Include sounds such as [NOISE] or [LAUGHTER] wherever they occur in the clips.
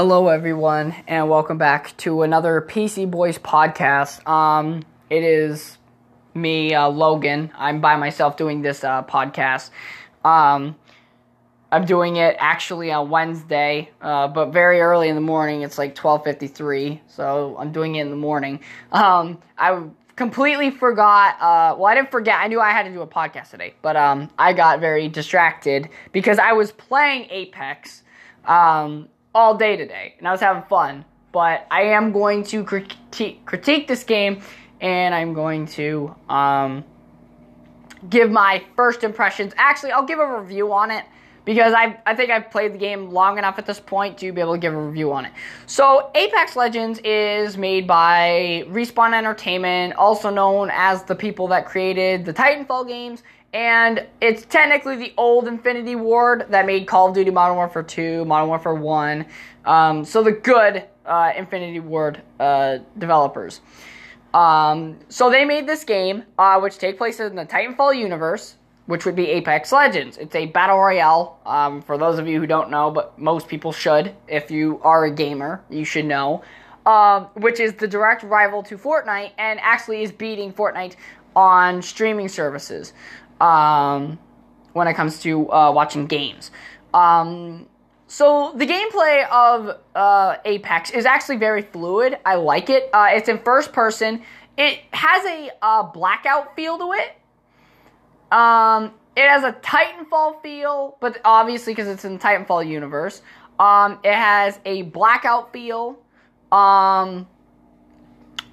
Hello, everyone, and welcome back to another PC Boys podcast. Um, it is me, uh, Logan. I'm by myself doing this uh, podcast. Um, I'm doing it actually on Wednesday, uh, but very early in the morning. It's like 12:53, so I'm doing it in the morning. Um, I completely forgot. Uh, well, I didn't forget. I knew I had to do a podcast today, but um, I got very distracted because I was playing Apex. Um, all day today, and I was having fun. But I am going to critique, critique this game, and I'm going to um, give my first impressions. Actually, I'll give a review on it because I, I think I've played the game long enough at this point to be able to give a review on it. So, Apex Legends is made by Respawn Entertainment, also known as the people that created the Titanfall games and it's technically the old Infinity Ward that made Call of Duty Modern Warfare 2, Modern Warfare 1. Um, so the good uh, Infinity Ward uh, developers. Um, so they made this game, uh, which takes place in the Titanfall universe, which would be Apex Legends. It's a battle royale. Um, for those of you who don't know, but most people should, if you are a gamer, you should know. Um, which is the direct rival to Fortnite, and actually is beating Fortnite on streaming services um, when it comes to uh, watching games. Um, so the gameplay of uh, Apex is actually very fluid. I like it. Uh, it's in first person. It has a uh, blackout feel to it. Um, it has a Titanfall feel, but obviously because it's in the Titanfall universe. Um, it has a blackout feel. Um,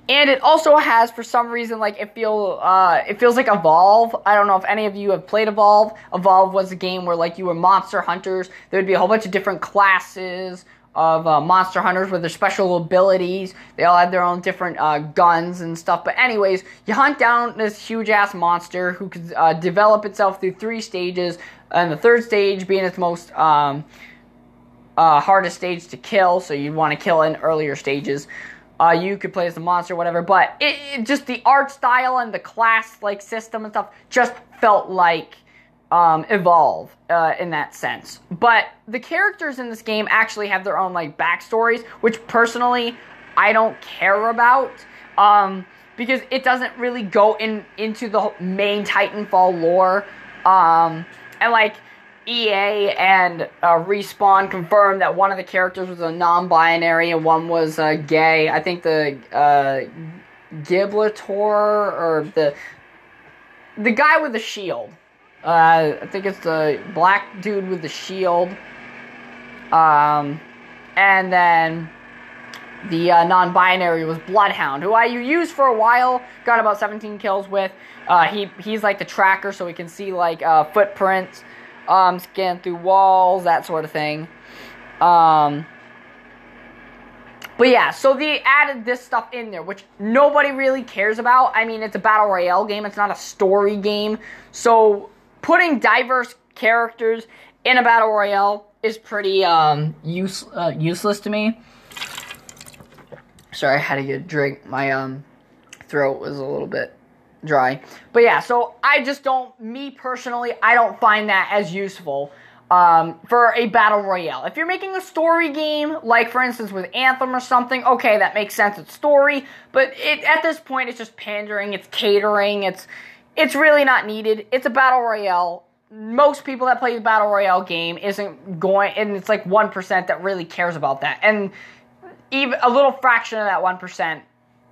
and it also has for some reason like it feel uh, it feels like evolve. I don't know if any of you have played evolve. Evolve was a game where like you were monster hunters. There would be a whole bunch of different classes of uh, monster hunters with their special abilities. They all had their own different uh, guns and stuff. But anyways you hunt down this huge ass monster who could uh, develop itself through three stages. And the third stage being its most um, uh, hardest stage to kill. So you'd want to kill in earlier stages uh, you could play as the monster, whatever. But it, it, just the art style and the class like system and stuff just felt like um, evolve uh, in that sense. But the characters in this game actually have their own like backstories, which personally I don't care about um, because it doesn't really go in into the main Titanfall lore. Um, and like EA and uh, Respawn confirmed that one of the characters was a non-binary and one was uh, gay. I think the uh, Gibraltar or the the guy with the shield. Uh, I think it's the black dude with the shield. Um, and then the uh, non-binary was Bloodhound, who I used for a while. Got about 17 kills with. Uh, he he's like the tracker, so we can see like uh, footprints um, scan through walls, that sort of thing. Um, but yeah, so they added this stuff in there, which nobody really cares about. I mean, it's a battle royale game; it's not a story game. So putting diverse characters in a battle royale is pretty um, use, uh, useless to me. Sorry, I had to get a drink. My um, throat was a little bit dry. But yeah, so I just don't, me personally, I don't find that as useful um, for a battle royale. If you're making a story game, like for instance with Anthem or something, okay, that makes sense. It's story, but it, at this point, it's just pandering, it's catering, it's it's really not needed. It's a battle royale. Most people that play the battle royale game isn't going, and it's like one percent that really cares about that, and even a little fraction of that one percent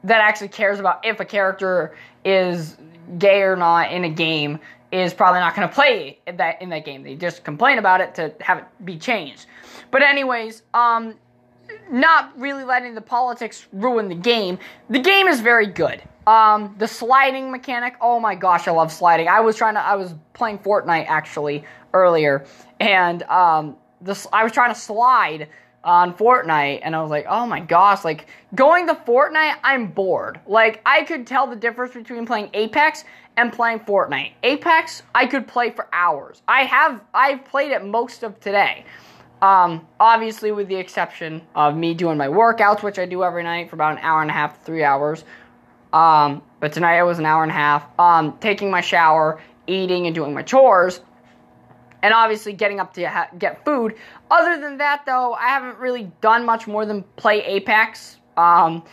that actually cares about if a character is gay or not in a game is probably not going to play that in that game. They just complain about it to have it be changed. But anyways, um, not really letting the politics ruin the game. The game is very good. Um, the sliding mechanic, oh my gosh, I love sliding. I was trying to, I was playing Fortnite actually earlier, and um, this, I was trying to slide on Fortnite and I was like, oh my gosh, like going to Fortnite, I'm bored. Like I could tell the difference between playing Apex and playing Fortnite. Apex, I could play for hours. I have I've played it most of today. Um, obviously with the exception of me doing my workouts, which I do every night for about an hour and a half, three hours. Um, but tonight it was an hour and a half. Um, taking my shower, eating and doing my chores. And obviously getting up to ha- get food. Other than that, though, I haven't really done much more than play Apex. Um,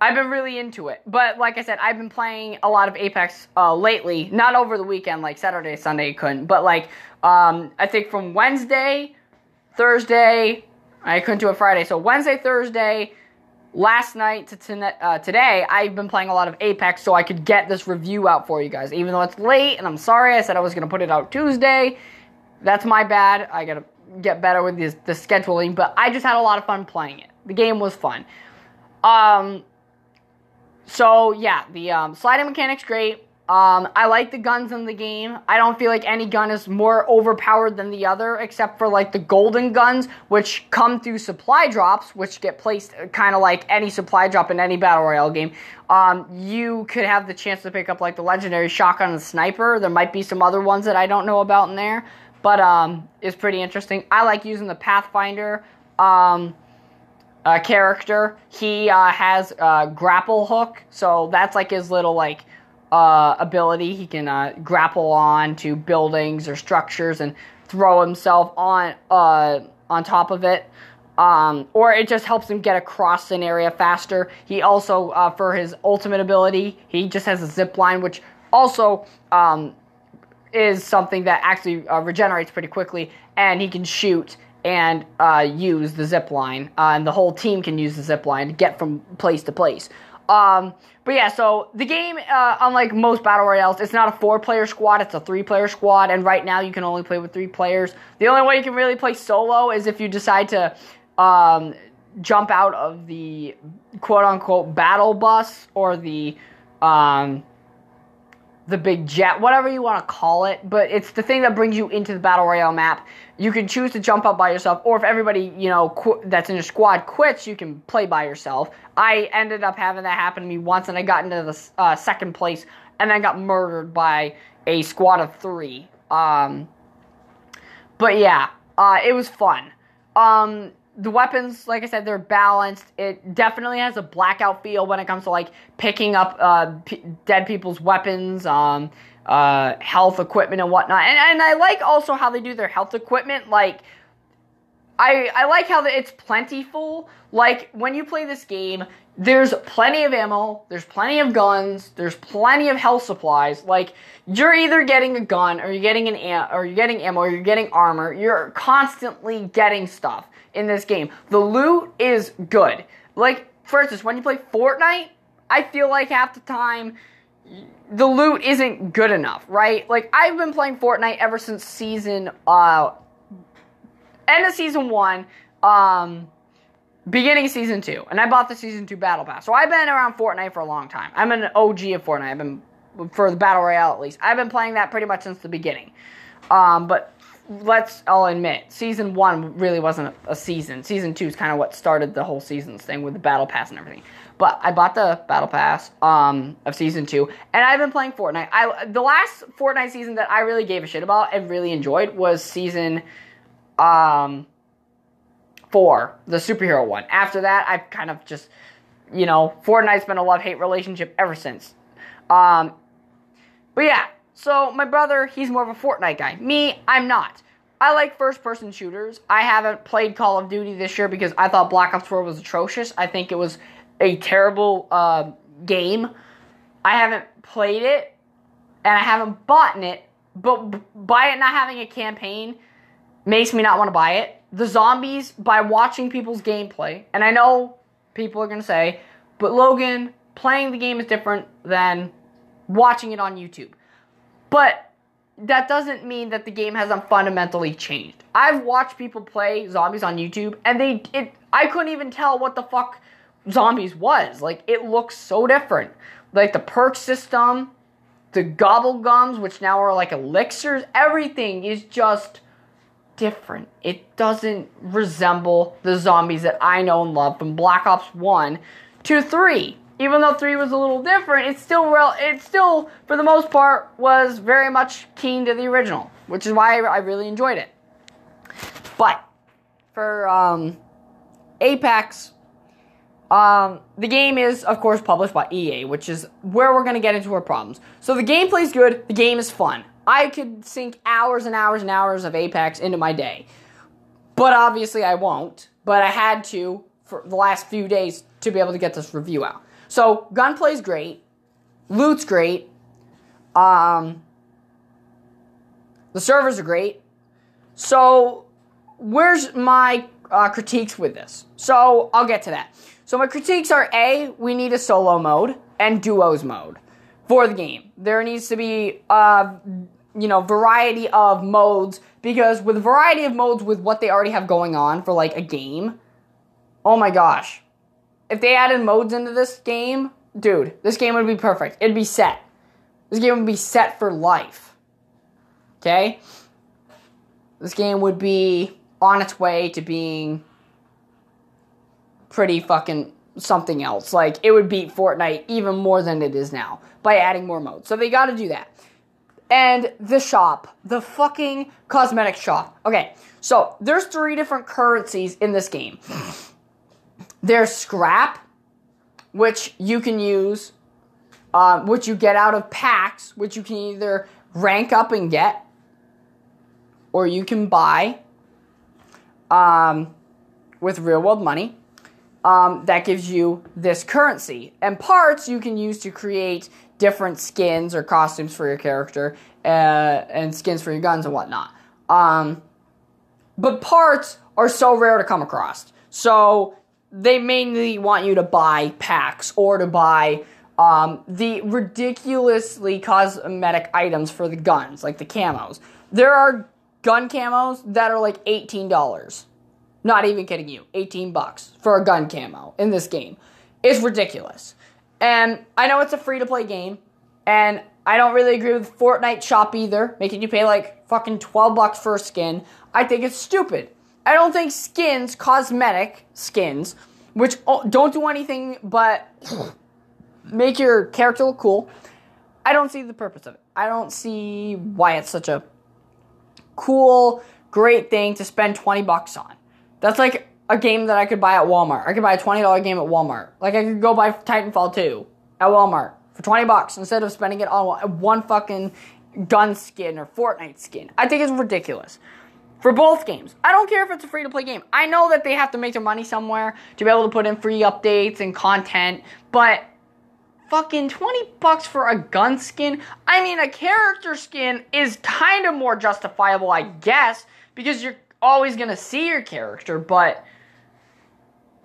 I've been really into it, but like I said, I've been playing a lot of Apex uh, lately. Not over the weekend, like Saturday, Sunday, couldn't, but like um, I think from Wednesday, Thursday, I couldn't do it Friday. So Wednesday, Thursday, last night to t- uh, today, I've been playing a lot of Apex so I could get this review out for you guys. Even though it's late, and I'm sorry, I said I was going to put it out Tuesday. That's my bad. I got to get better with this, the scheduling, but I just had a lot of fun playing it. The game was fun. Um, so yeah, the um, sliding mechanics great. Um, I like the guns in the game. I don't feel like any gun is more overpowered than the other, except for like the golden guns, which come through supply drops, which get placed kind of like any supply drop in any battle royale game. Um, you could have the chance to pick up like the legendary shotgun and sniper. There might be some other ones that I don't know about in there, but um, it's pretty interesting. I like using the Pathfinder. Um, uh, character. He uh, has a grapple hook, so that's like his little like uh, ability. He can uh, grapple on to buildings or structures and throw himself on uh, on top of it. Um, or it just helps him get across an area faster. He also, uh, for his ultimate ability, he just has a zip line, which also um, is something that actually regenerates pretty quickly, and he can shoot and uh, use the zip line, uh, and the whole team can use the zip line to get from place to place. Um, but yeah, so the game, uh, unlike most battle royales, it's not a four-player squad; it's a three-player squad. And right now, you can only play with three players. The only way you can really play solo is if you decide to um, jump out of the quote-unquote battle bus or the um, the big jet, whatever you want to call it, but it's the thing that brings you into the battle royale map. You can choose to jump up by yourself, or if everybody you know qu- that's in your squad quits, you can play by yourself. I ended up having that happen to me once, and I got into the uh, second place, and then got murdered by a squad of three. Um, but yeah, uh, it was fun. Um, the weapons, like I said, they're balanced. It definitely has a blackout feel when it comes to like picking up uh, p- dead people's weapons, um, uh, health equipment, and whatnot. And, and I like also how they do their health equipment. Like, I I like how the, it's plentiful. Like when you play this game, there's plenty of ammo, there's plenty of guns, there's plenty of health supplies. Like you're either getting a gun or you're getting an am- or you're getting ammo or you're getting armor. You're constantly getting stuff in this game. The loot is good. Like for instance, when you play Fortnite, I feel like half the time the loot isn't good enough, right? Like I've been playing Fortnite ever since season uh end of season 1 um beginning season two, and I bought the season two battle pass. So I've been around Fortnite for a long time. I'm an OG of Fortnite. I've been for the battle royale at least. I've been playing that pretty much since the beginning. Um, but let's all admit, season one really wasn't a, a season. Season two is kind of what started the whole seasons thing with the battle pass and everything. But I bought the battle pass um, of season two, and I've been playing Fortnite. I the last Fortnite season that I really gave a shit about and really enjoyed was season. Um, four, the superhero one. After that, I've kind of just, you know, Fortnite's been a love hate relationship ever since. Um, but yeah, so my brother, he's more of a Fortnite guy. Me, I'm not. I like first person shooters. I haven't played Call of Duty this year because I thought Black Ops 4 was atrocious. I think it was a terrible uh, game. I haven't played it and I haven't bought it, but by it not having a campaign makes me not want to buy it the zombies by watching people's gameplay. And I know people are going to say, but Logan, playing the game is different than watching it on YouTube. But that doesn't mean that the game hasn't fundamentally changed. I've watched people play zombies on YouTube and they it I couldn't even tell what the fuck zombies was. Like it looks so different. Like the perk system, the gobble gums, which now are like elixirs, everything is just different. It doesn't resemble the zombies that I know and love from Black Ops 1 to 3. Even though 3 was a little different, it still real it still for the most part was very much keen to the original, which is why I really enjoyed it. But for um, Apex um, the game is, of course, published by EA, which is where we're going to get into our problems. So the gameplay's good, the game is fun. I could sink hours and hours and hours of Apex into my day. But obviously I won't. But I had to for the last few days to be able to get this review out. So gunplay's great, loot's great, um, the servers are great. So where's my uh, critiques with this? So I'll get to that. So my critiques are A, we need a solo mode and duos mode for the game. There needs to be uh, you know, variety of modes because with a variety of modes with what they already have going on for like a game, oh my gosh. If they added modes into this game, dude, this game would be perfect. It'd be set. This game would be set for life. Okay? This game would be on its way to being pretty fucking something else. Like, it would beat Fortnite even more than it is now by adding more modes. So they gotta do that. And the shop, the fucking cosmetic shop. Okay, so there's three different currencies in this game. [SIGHS] There's scrap, which you can use, um, which you get out of packs, which you can either rank up and get, or you can buy um, with real world money. Um, that gives you this currency. And parts you can use to create different skins or costumes for your character uh, and skins for your guns and whatnot. Um, but parts are so rare to come across. So they mainly want you to buy packs or to buy um, the ridiculously cosmetic items for the guns, like the camos. There are gun camos that are like $18. Not even kidding you. 18 bucks for a gun camo in this game. It's ridiculous. And I know it's a free to play game, and I don't really agree with Fortnite shop either, making you pay like fucking 12 bucks for a skin. I think it's stupid. I don't think skins, cosmetic skins, which oh, don't do anything but [COUGHS] make your character look cool. I don't see the purpose of it. I don't see why it's such a cool, great thing to spend 20 bucks on. That's like a game that I could buy at Walmart. I could buy a $20 game at Walmart. Like I could go buy Titanfall 2 at Walmart for 20 bucks instead of spending it on one fucking gun skin or Fortnite skin. I think it's ridiculous for both games. I don't care if it's a free to play game. I know that they have to make their money somewhere to be able to put in free updates and content, but fucking 20 bucks for a gun skin? I mean, a character skin is kind of more justifiable, I guess, because you're always going to see your character, but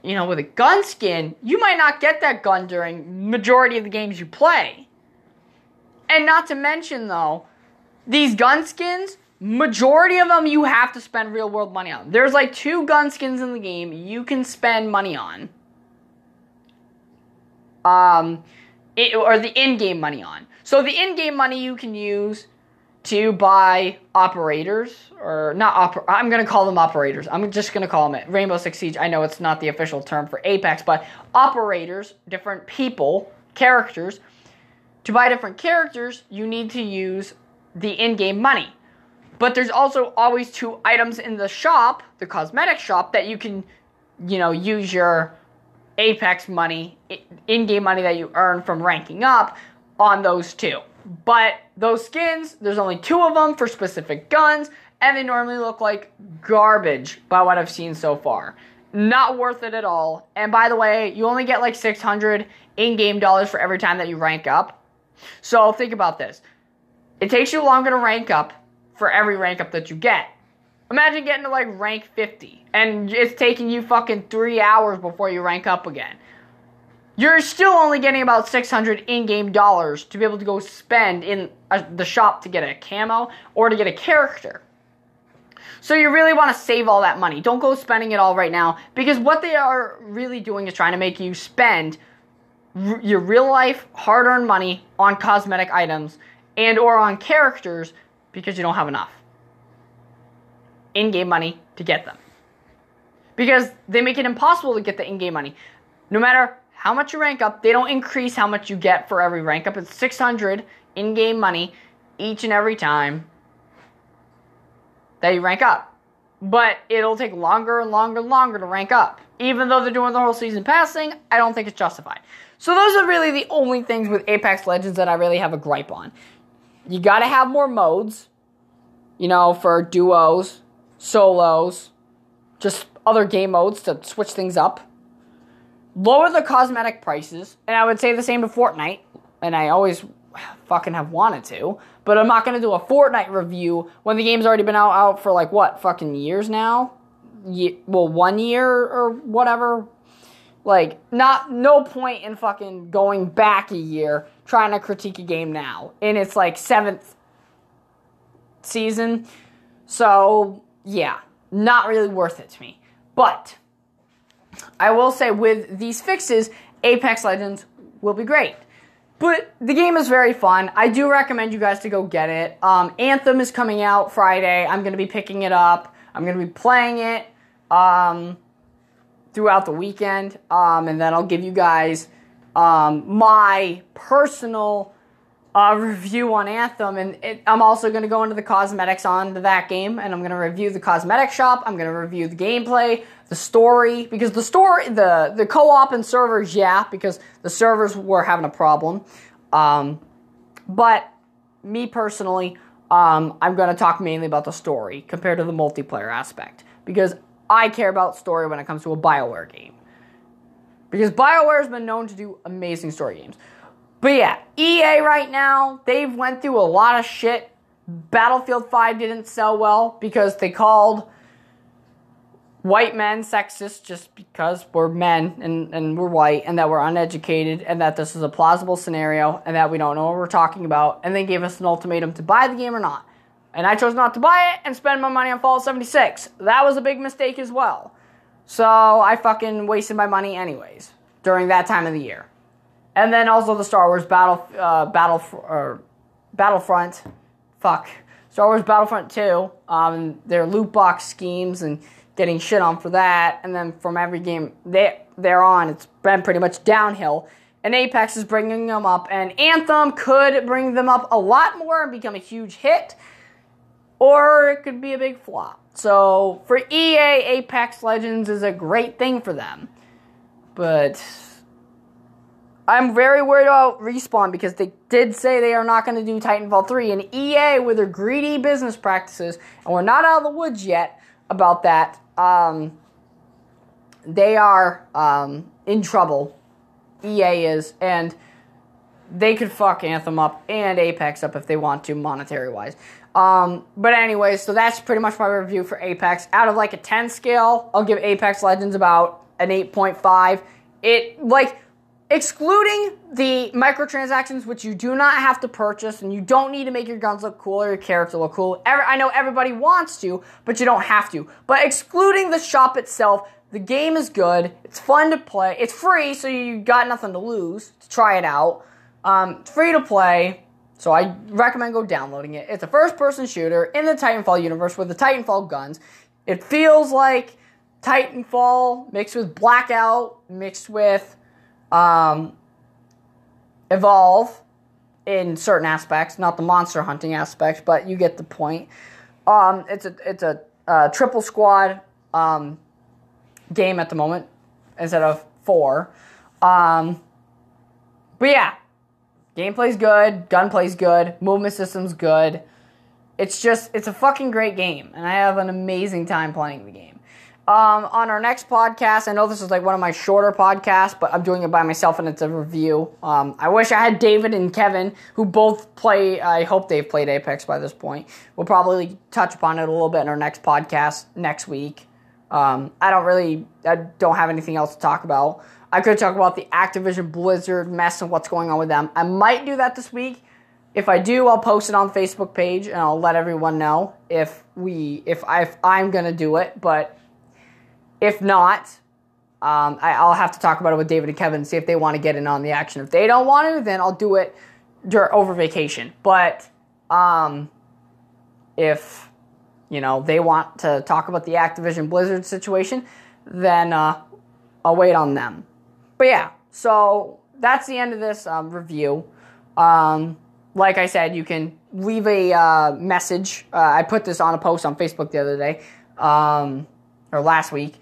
you know, with a gun skin, you might not get that gun during majority of the games you play. And not to mention though, these gun skins Majority of them you have to spend real world money on. There's like two gun skins in the game you can spend money on. Um, it, or the in-game money on. So the in-game money you can use to buy operators or not oper- I'm going to call them operators. I'm just going to call them it. Rainbow Six Siege. I know it's not the official term for Apex, but operators, different people, characters. To buy different characters, you need to use the in-game money. But there's also always two items in the shop, the cosmetic shop, that you can, you know, use your Apex money, in game money that you earn from ranking up on those two. But those skins, there's only two of them for specific guns, and they normally look like garbage by what I've seen so far. Not worth it at all. And by the way, you only get like 600 in game dollars for every time that you rank up. So think about this. It takes you longer to rank up for every rank up that you get. Imagine getting to like rank 50 and it's taking you fucking three hours before you rank up again. You're still only getting about 600 in game dollars to be able to go spend in a, the shop to get a camo or to get a character. So you really want to save all that money. Don't go spending it all right now because what they are really doing is trying to make you spend r- your real life hard-earned money on cosmetic items and or on characters because you don't have enough in game money to get them. Because they make it impossible to get the in game money. No matter how much you rank up, they don't increase how much you get for every rank up. It's 600 in game money each and every time that you rank up. But it'll take longer and longer and longer to rank up. Even though they're doing the whole season passing, I don't think it's justified. So those are really the only things with Apex Legends that I really have a gripe on you got to have more modes, you know, for duos, solos, just other game modes to switch things up. Lower the cosmetic prices, and I would say the same to Fortnite, and I always fucking have wanted to, but I'm not gonna do a Fortnite review when the game's already been out, out for like what fucking years now. Ye- well, one year or whatever. Like, not no point in fucking going back a year trying to critique a game now in its like seventh season. So yeah, not really worth it to me. But I will say with these fixes, Apex Legends will be great. But the game is very fun. I do recommend you guys to go get it. Um, Anthem is coming out Friday. I'm going to be picking it up. I'm going to be playing it um, throughout the weekend. Um, and then I'll give you guys um, my personal uh, review on Anthem. And it, I'm also going to go into the cosmetics on that game. And I'm going to review the cosmetic shop. I'm going to review the gameplay, the story. Because the story, the, the co op and servers, yeah, because the servers were having a problem. Um, but me personally, um, I'm going to talk mainly about the story compared to the multiplayer aspect. Because I care about story when it comes to a BioWare game. Because BioWare has been known to do amazing story games. But yeah, EA right now, they've went through a lot of shit. Battlefield 5 didn't sell well because they called white men sexist just because we're men and, and we're white and that we're uneducated and that this is a plausible scenario and that we don't know what we're talking about and they gave us an ultimatum to buy the game or not. And I chose not to buy it and spend my money on Fallout 76. That was a big mistake as well. So I fucking wasted my money anyways during that time of the year. And then also the Star Wars Battle uh, Battle or Battlefront, fuck Star Wars Battlefront 2. Um, their loot box schemes and getting shit on for that. And then from every game they they're on, it's been pretty much downhill. And Apex is bringing them up, and Anthem could bring them up a lot more and become a huge hit, or it could be a big flop. So for EA, Apex Legends is a great thing for them. But I'm very worried about Respawn because they did say they are not going to do Titanfall 3. And EA, with their greedy business practices, and we're not out of the woods yet about that, um, they are um, in trouble. EA is. And they could fuck Anthem up and Apex up if they want to, monetary wise. Um, but anyway, so that's pretty much my review for Apex. Out of like a 10 scale, I'll give Apex Legends about an 8.5. It, like, excluding the microtransactions, which you do not have to purchase and you don't need to make your guns look cool or your character look cool. Every, I know everybody wants to, but you don't have to. But excluding the shop itself, the game is good. It's fun to play. It's free, so you got nothing to lose to try it out. Um, it's free to play. So I recommend go downloading it. It's a first-person shooter in the Titanfall universe with the Titanfall guns. It feels like Titanfall mixed with Blackout, mixed with um, Evolve in certain aspects, not the monster hunting aspects, but you get the point. Um, it's a it's a uh, triple squad um, game at the moment instead of four. Um, but yeah, Gameplay's good, gunplay's good, movement system's good. It's just, it's a fucking great game, and I have an amazing time playing the game. Um, on our next podcast, I know this is like one of my shorter podcasts, but I'm doing it by myself and it's a review. Um, I wish I had David and Kevin, who both play, I hope they've played Apex by this point. We'll probably touch upon it a little bit in our next podcast next week. Um, I don't really, I don't have anything else to talk about. I could talk about the Activision Blizzard mess and what's going on with them. I might do that this week. If I do, I'll post it on Facebook page and I'll let everyone know if we if I if I'm gonna do it. But if not, um, I, will have to talk about it with David and Kevin and see if they want to get in on the action. If they don't want to, then I'll do it during, over vacation. But um, if you know they want to talk about the Activision Blizzard situation, then uh, I'll wait on them. But yeah, so that's the end of this um, review. Um, like I said, you can leave a uh, message. Uh, I put this on a post on Facebook the other day, um, or last week.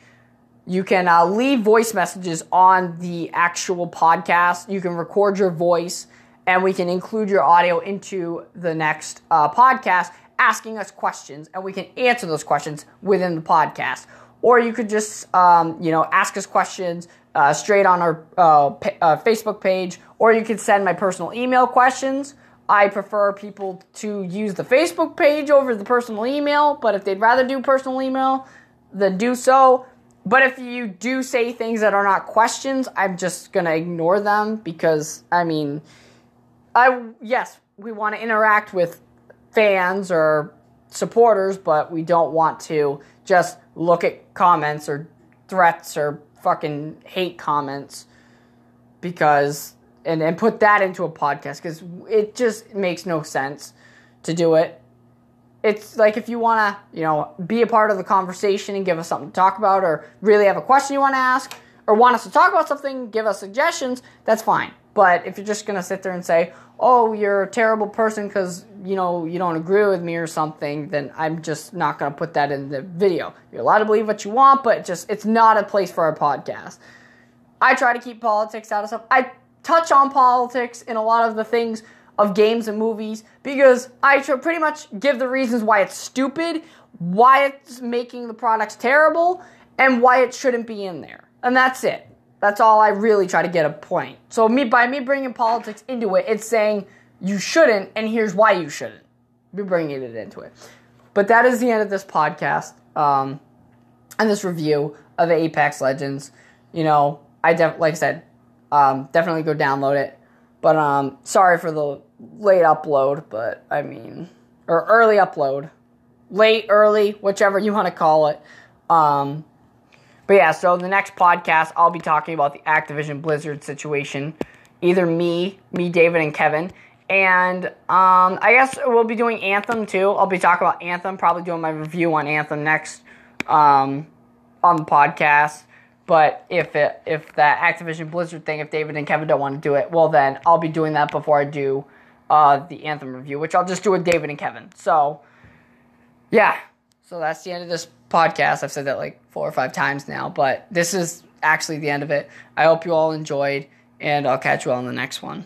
You can uh, leave voice messages on the actual podcast. You can record your voice and we can include your audio into the next uh, podcast asking us questions and we can answer those questions within the podcast or you could just um, you know ask us questions uh, straight on our uh, uh, facebook page or you could send my personal email questions i prefer people to use the facebook page over the personal email but if they'd rather do personal email then do so but if you do say things that are not questions i'm just gonna ignore them because i mean i yes we want to interact with fans or supporters, but we don't want to just look at comments or threats or fucking hate comments because and and put that into a podcast because it just makes no sense to do it. It's like if you want to, you know, be a part of the conversation and give us something to talk about, or really have a question you want to ask, or want us to talk about something, give us suggestions. That's fine. But if you're just gonna sit there and say, "Oh, you're a terrible person because you know you don't agree with me or something," then I'm just not gonna put that in the video. You're allowed to believe what you want, but just it's not a place for our podcast. I try to keep politics out of stuff. I touch on politics in a lot of the things of games and movies because I should pretty much give the reasons why it's stupid, why it's making the products terrible, and why it shouldn't be in there. And that's it. That's all I really try to get a point. So me by me bringing politics into it, it's saying you shouldn't, and here's why you shouldn't. Be bringing it into it. But that is the end of this podcast um, and this review of Apex Legends. You know, I def- like I said, um, definitely go download it. But um, sorry for the late upload, but I mean, or early upload, late, early, whichever you want to call it. Um, but yeah, so the next podcast, I'll be talking about the Activision Blizzard situation. Either me, me, David, and Kevin. And um, I guess we'll be doing Anthem too. I'll be talking about Anthem, probably doing my review on Anthem next um, on the podcast. But if it, if that Activision Blizzard thing, if David and Kevin don't want to do it, well then I'll be doing that before I do uh, the Anthem review, which I'll just do with David and Kevin. So yeah, so that's the end of this podcast. I've said that like four or five times now, but this is actually the end of it. I hope you all enjoyed, and I'll catch you all in the next one.